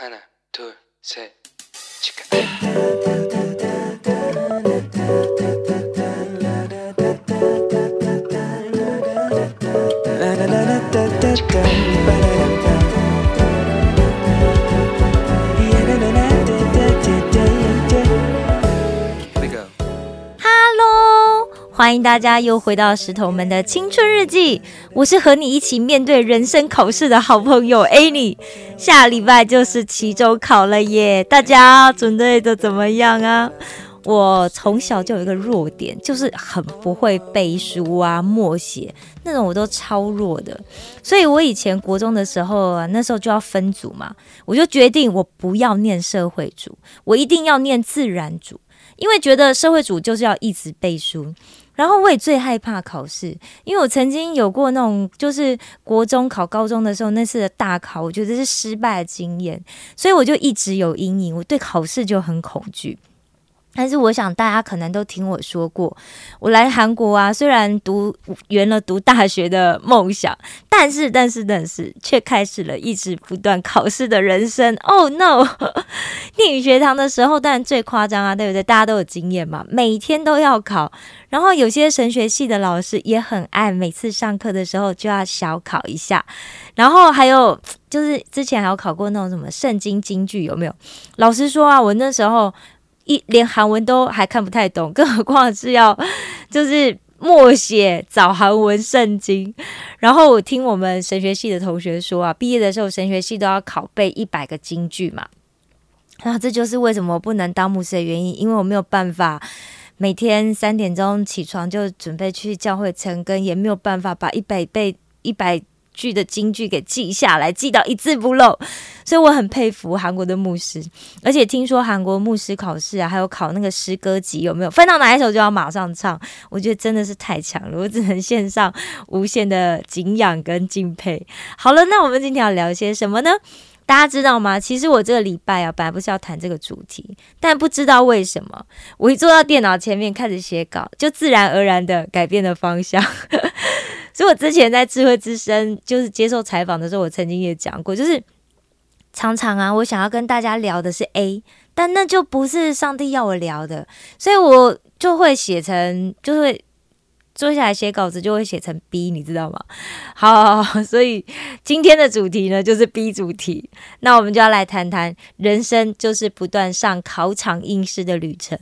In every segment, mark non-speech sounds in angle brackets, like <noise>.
하나, 둘, 셋, 치카. 欢迎大家又回到石头们的青春日记。我是和你一起面对人生考试的好朋友 Annie。下礼拜就是期中考了耶，大家准备的怎么样啊？我从小就有一个弱点，就是很不会背书啊、默写那种，我都超弱的。所以我以前国中的时候啊，那时候就要分组嘛，我就决定我不要念社会组，我一定要念自然组。因为觉得社会组就是要一直背书，然后我也最害怕考试，因为我曾经有过那种就是国中考高中的时候那次的大考，我觉得是失败的经验，所以我就一直有阴影，我对考试就很恐惧。但是我想大家可能都听我说过，我来韩国啊，虽然读圆了读大学的梦想，但是但是但是却开始了一直不断考试的人生。Oh no！<laughs> 念语学堂的时候，当然最夸张啊，对不对？大家都有经验嘛，每天都要考。然后有些神学系的老师也很爱，每次上课的时候就要小考一下。然后还有就是之前还有考过那种什么圣经金句，有没有？老实说啊，我那时候。一连韩文都还看不太懂，更何况是要 <laughs> 就是默写找韩文圣经。然后我听我们神学系的同学说啊，毕业的时候神学系都要考背一百个京剧嘛。那这就是为什么不能当牧师的原因，因为我没有办法每天三点钟起床就准备去教会晨更，也没有办法把一百背一百。句的京剧给记下来，记到一字不漏，所以我很佩服韩国的牧师。而且听说韩国牧师考试啊，还有考那个诗歌集，有没有翻到哪一首就要马上唱？我觉得真的是太强了，我只能献上无限的敬仰跟敬佩。<laughs> 好了，那我们今天要聊些什么呢？大家知道吗？其实我这个礼拜啊，本来不是要谈这个主题，但不知道为什么，我一坐到电脑前面开始写稿，就自然而然的改变了方向。所以我之前在智慧之声就是接受采访的时候，我曾经也讲过，就是常常啊，我想要跟大家聊的是 A，但那就不是上帝要我聊的，所以我就会写成，就会坐下来写稿子，就会写成 B，你知道吗？好，好,好所以今天的主题呢就是 B 主题，那我们就要来谈谈人生就是不断上考场应试的旅程。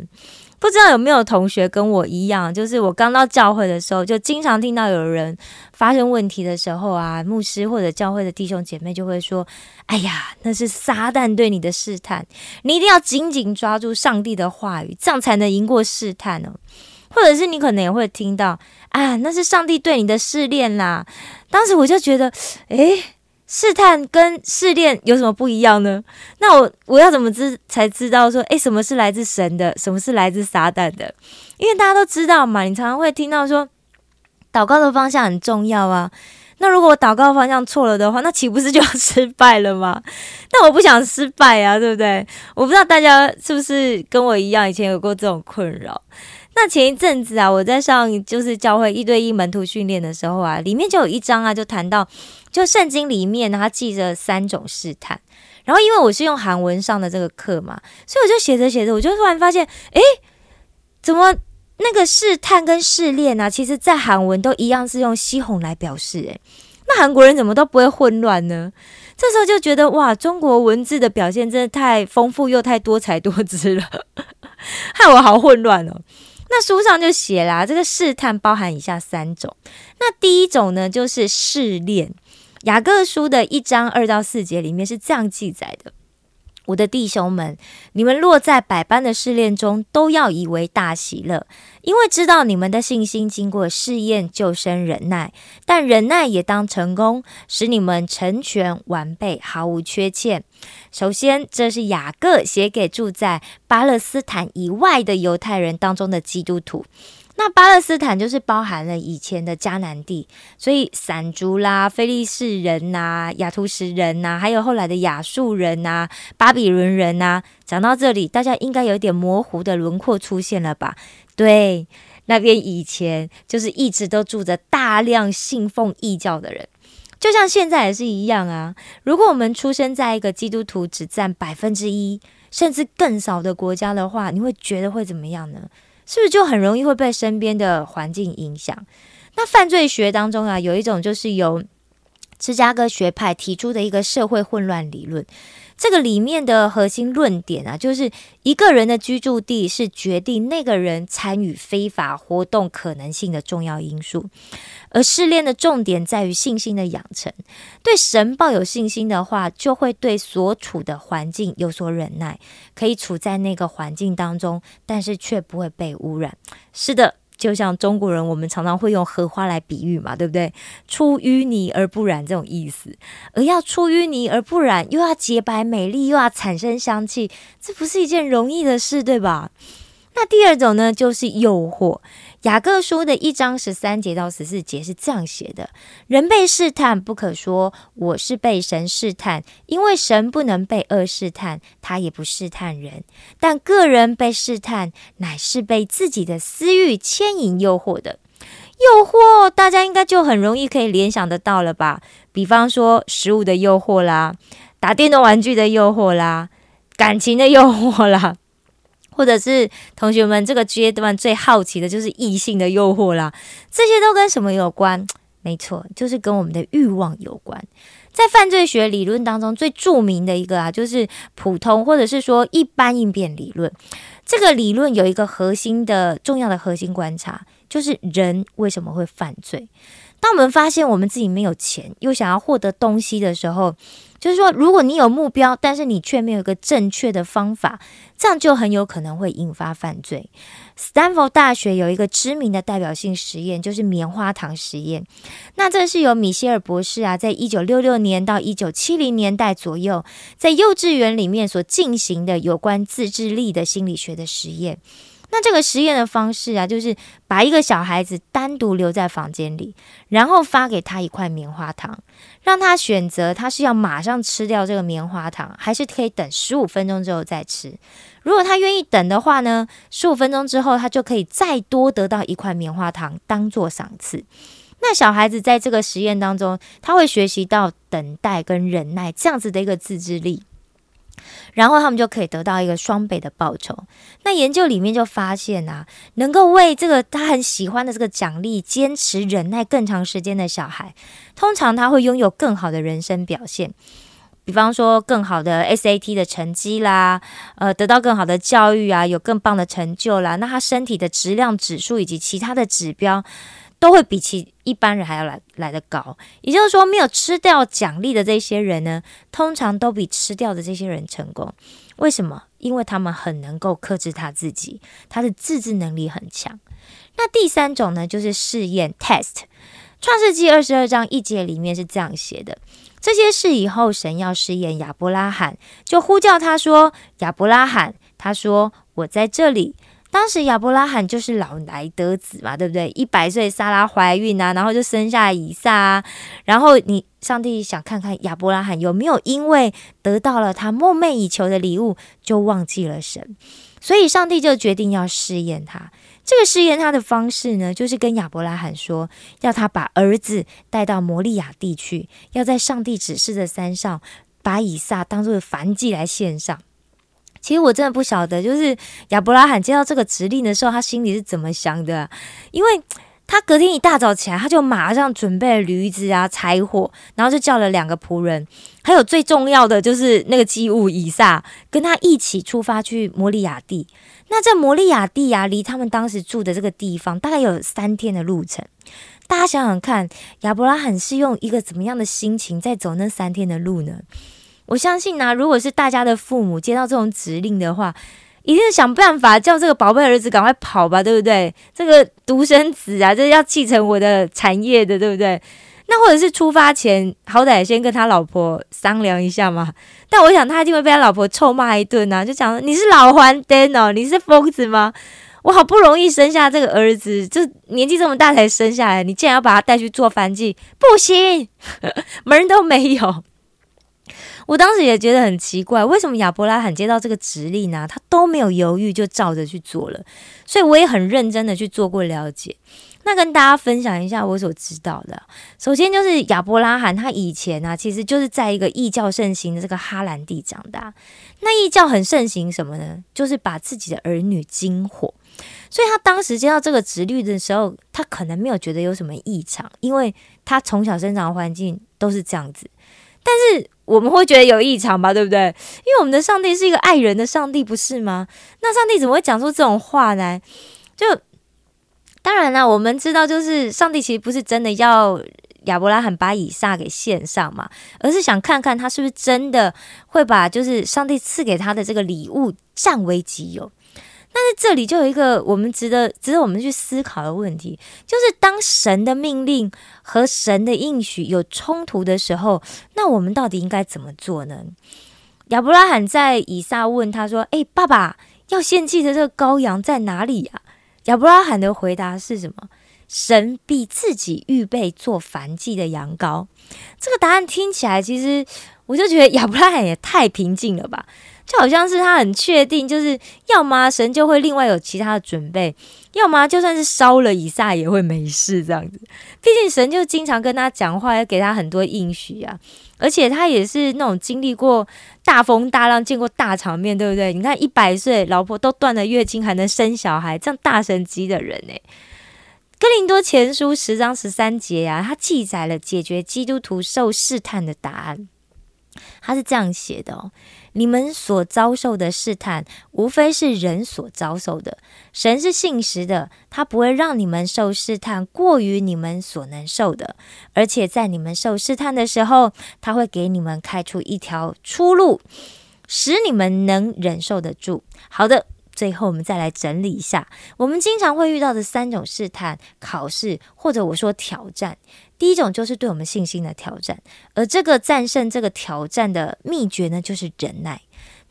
不知道有没有同学跟我一样，就是我刚到教会的时候，就经常听到有人发生问题的时候啊，牧师或者教会的弟兄姐妹就会说：“哎呀，那是撒旦对你的试探，你一定要紧紧抓住上帝的话语，这样才能赢过试探哦。”或者是你可能也会听到：“啊，那是上帝对你的试炼啦。”当时我就觉得，诶。试探跟试炼有什么不一样呢？那我我要怎么知才知道说，诶，什么是来自神的，什么是来自撒旦的？因为大家都知道嘛，你常常会听到说，祷告的方向很重要啊。那如果我祷告方向错了的话，那岂不是就要失败了吗？<laughs> 但我不想失败啊，对不对？我不知道大家是不是跟我一样，以前有过这种困扰。那前一阵子啊，我在上就是教会一对一门徒训练的时候啊，里面就有一章啊，就谈到。就圣经里面，他记着三种试探，然后因为我是用韩文上的这个课嘛，所以我就写着写着，我就突然发现，诶，怎么那个试探跟试炼啊，其实在韩文都一样是用西红来表示，诶，那韩国人怎么都不会混乱呢？这时候就觉得哇，中国文字的表现真的太丰富又太多彩多姿了，<laughs> 害我好混乱哦。那书上就写啦，这个试探包含以下三种，那第一种呢就是试炼。雅各书的一章二到四节里面是这样记载的：“我的弟兄们，你们落在百般的试炼中，都要以为大喜乐，因为知道你们的信心经过试验，就生忍耐。但忍耐也当成功，使你们成全完备，毫无缺欠。”首先，这是雅各写给住在巴勒斯坦以外的犹太人当中的基督徒。那巴勒斯坦就是包含了以前的迦南地，所以散族啦、菲利士人呐、亚图什人呐，还有后来的亚述人呐、巴比伦人呐。讲到这里，大家应该有点模糊的轮廓出现了吧？对，那边以前就是一直都住着大量信奉异教的人。就像现在也是一样啊。如果我们出生在一个基督徒只占百分之一甚至更少的国家的话，你会觉得会怎么样呢？是不是就很容易会被身边的环境影响？那犯罪学当中啊，有一种就是由芝加哥学派提出的一个社会混乱理论。这个里面的核心论点啊，就是一个人的居住地是决定那个人参与非法活动可能性的重要因素。而试炼的重点在于信心的养成。对神抱有信心的话，就会对所处的环境有所忍耐，可以处在那个环境当中，但是却不会被污染。是的。就像中国人，我们常常会用荷花来比喻嘛，对不对？出淤泥而不染这种意思，而要出淤泥而不染，又要洁白美丽，又要产生香气，这不是一件容易的事，对吧？那第二种呢，就是诱惑。雅各书的一章十三节到十四节是这样写的：人被试探，不可说我是被神试探，因为神不能被恶试探，他也不试探人。但个人被试探，乃是被自己的私欲牵引诱惑的。诱惑，大家应该就很容易可以联想得到了吧？比方说食物的诱惑啦，打电动玩具的诱惑啦，感情的诱惑啦。或者是同学们这个阶段最好奇的就是异性的诱惑啦，这些都跟什么有关？<tsk> 没错，就是跟我们的欲望有关。在犯罪学理论当中，最著名的一个啊，就是普通或者是说一般应变理论。这个理论有一个核心的重要的核心观察，就是人为什么会犯罪？当我们发现我们自己没有钱，又想要获得东西的时候。就是说，如果你有目标，但是你却没有一个正确的方法，这样就很有可能会引发犯罪。斯坦福大学有一个知名的代表性实验，就是棉花糖实验。那这是由米歇尔博士啊，在一九六六年到一九七零年代左右，在幼稚园里面所进行的有关自制力的心理学的实验。那这个实验的方式啊，就是把一个小孩子单独留在房间里，然后发给他一块棉花糖，让他选择他是要马上吃掉这个棉花糖，还是可以等十五分钟之后再吃。如果他愿意等的话呢，十五分钟之后他就可以再多得到一块棉花糖当做赏赐。那小孩子在这个实验当中，他会学习到等待跟忍耐这样子的一个自制力。然后他们就可以得到一个双倍的报酬。那研究里面就发现啊，能够为这个他很喜欢的这个奖励坚持忍耐更长时间的小孩，通常他会拥有更好的人生表现。比方说，更好的 SAT 的成绩啦，呃，得到更好的教育啊，有更棒的成就啦。那他身体的质量指数以及其他的指标。都会比其一般人还要来来得高，也就是说，没有吃掉奖励的这些人呢，通常都比吃掉的这些人成功。为什么？因为他们很能够克制他自己，他的自制能力很强。那第三种呢，就是试验 （test）。创世纪二十二章一节里面是这样写的：这些事以后，神要试验亚伯拉罕，就呼叫他说：“亚伯拉罕。”他说：“我在这里。”当时亚伯拉罕就是老来得子嘛，对不对？一百岁，莎拉怀孕啊，然后就生下以撒啊。然后你上帝想看看亚伯拉罕有没有因为得到了他梦寐以求的礼物，就忘记了神。所以上帝就决定要试验他。这个试验他的方式呢，就是跟亚伯拉罕说，要他把儿子带到摩利亚地去，要在上帝指示的山上把以撒当做燔祭来献上。其实我真的不晓得，就是亚伯拉罕接到这个指令的时候，他心里是怎么想的？因为他隔天一大早起来，他就马上准备了驴子啊、柴火，然后就叫了两个仆人，还有最重要的就是那个祭物以撒，跟他一起出发去摩利亚地。那在摩利亚地啊，离他们当时住的这个地方大概有三天的路程。大家想想看，亚伯拉罕是用一个怎么样的心情在走那三天的路呢？我相信呢，如果是大家的父母接到这种指令的话，一定是想办法叫这个宝贝儿子赶快跑吧，对不对？这个独生子啊，这要继承我的产业的，对不对？那或者是出发前，好歹先跟他老婆商量一下嘛。但我想他一定会被他老婆臭骂一顿啊，就讲你是老还灯哦，你是疯子吗？我好不容易生下这个儿子，就年纪这么大才生下来，你竟然要把他带去做翻祭，不行，<laughs> 门都没有。我当时也觉得很奇怪，为什么亚伯拉罕接到这个指令呢？他都没有犹豫就照着去做了。所以我也很认真的去做过了解。那跟大家分享一下我所知道的。首先就是亚伯拉罕，他以前啊，其实就是在一个异教盛行的这个哈兰地长大。那异教很盛行什么呢？就是把自己的儿女惊火。所以他当时接到这个直律的时候，他可能没有觉得有什么异常，因为他从小生长环境都是这样子。但是我们会觉得有异常吧，对不对？因为我们的上帝是一个爱人的上帝，不是吗？那上帝怎么会讲出这种话呢？就当然了，我们知道，就是上帝其实不是真的要亚伯拉罕把以撒给献上嘛，而是想看看他是不是真的会把就是上帝赐给他的这个礼物占为己有。但是这里就有一个我们值得值得我们去思考的问题，就是当神的命令和神的应许有冲突的时候，那我们到底应该怎么做呢？亚伯拉罕在以撒问他说：“诶，爸爸要献祭的这个羔羊在哪里呀？”亚伯拉罕的回答是什么？神必自己预备做燔祭的羊羔。这个答案听起来，其实我就觉得亚伯拉罕也太平静了吧。就好像是他很确定，就是要么神就会另外有其他的准备，要么就算是烧了以撒也会没事这样子。毕竟神就经常跟他讲话，要给他很多应许啊，而且他也是那种经历过大风大浪、见过大场面，对不对？你看一百岁老婆都断了月经还能生小孩，这样大神级的人呢？哥林多前书十章十三节啊，他记载了解决基督徒受试探的答案，他是这样写的哦。你们所遭受的试探，无非是人所遭受的。神是信实的，他不会让你们受试探过于你们所能受的。而且在你们受试探的时候，他会给你们开出一条出路，使你们能忍受得住。好的。最后，我们再来整理一下，我们经常会遇到的三种试探、考试，或者我说挑战。第一种就是对我们信心的挑战，而这个战胜这个挑战的秘诀呢，就是忍耐。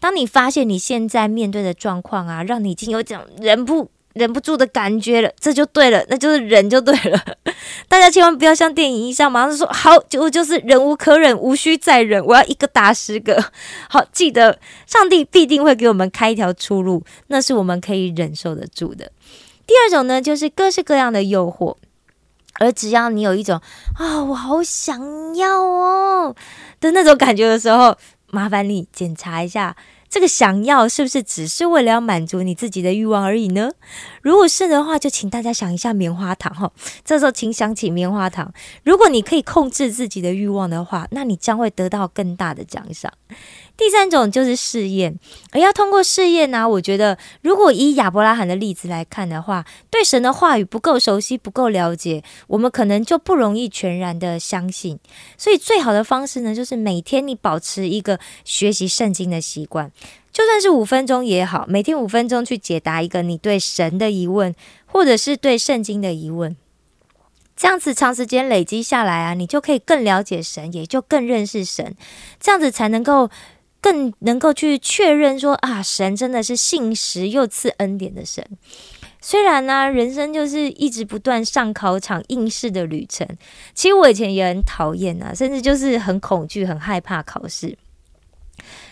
当你发现你现在面对的状况啊，让你已经有种忍不。忍不住的感觉了，这就对了，那就是忍就对了。<laughs> 大家千万不要像电影一样，马上说好，就就是忍无可忍，无需再忍，我要一个打十个。<laughs> 好，记得上帝必定会给我们开一条出路，那是我们可以忍受得住的。第二种呢，就是各式各样的诱惑，而只要你有一种啊，我好想要哦的那种感觉的时候，麻烦你检查一下。这个想要是不是只是为了要满足你自己的欲望而已呢？如果是的话，就请大家想一下棉花糖哈。这时候请想起棉花糖。如果你可以控制自己的欲望的话，那你将会得到更大的奖赏。第三种就是试验，而要通过试验呢？我觉得，如果以亚伯拉罕的例子来看的话，对神的话语不够熟悉、不够了解，我们可能就不容易全然的相信。所以，最好的方式呢，就是每天你保持一个学习圣经的习惯，就算是五分钟也好，每天五分钟去解答一个你对神的疑问，或者是对圣经的疑问，这样子长时间累积下来啊，你就可以更了解神，也就更认识神，这样子才能够。更能够去确认说啊，神真的是信实又赐恩典的神。虽然呢，人生就是一直不断上考场应试的旅程。其实我以前也很讨厌啊，甚至就是很恐惧、很害怕考试。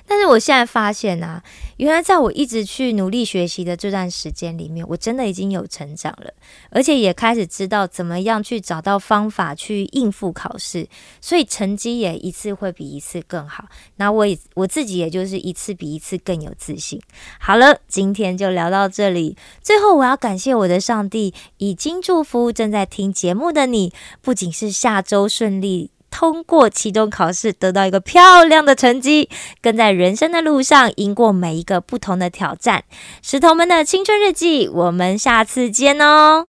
但是我现在发现啊，原来在我一直去努力学习的这段时间里面，我真的已经有成长了，而且也开始知道怎么样去找到方法去应付考试，所以成绩也一次会比一次更好。那我也我自己也就是一次比一次更有自信。好了，今天就聊到这里。最后，我要感谢我的上帝，已经祝福正在听节目的你，不仅是下周顺利。通过期中考试得到一个漂亮的成绩，跟在人生的路上赢过每一个不同的挑战。石头们的青春日记，我们下次见哦。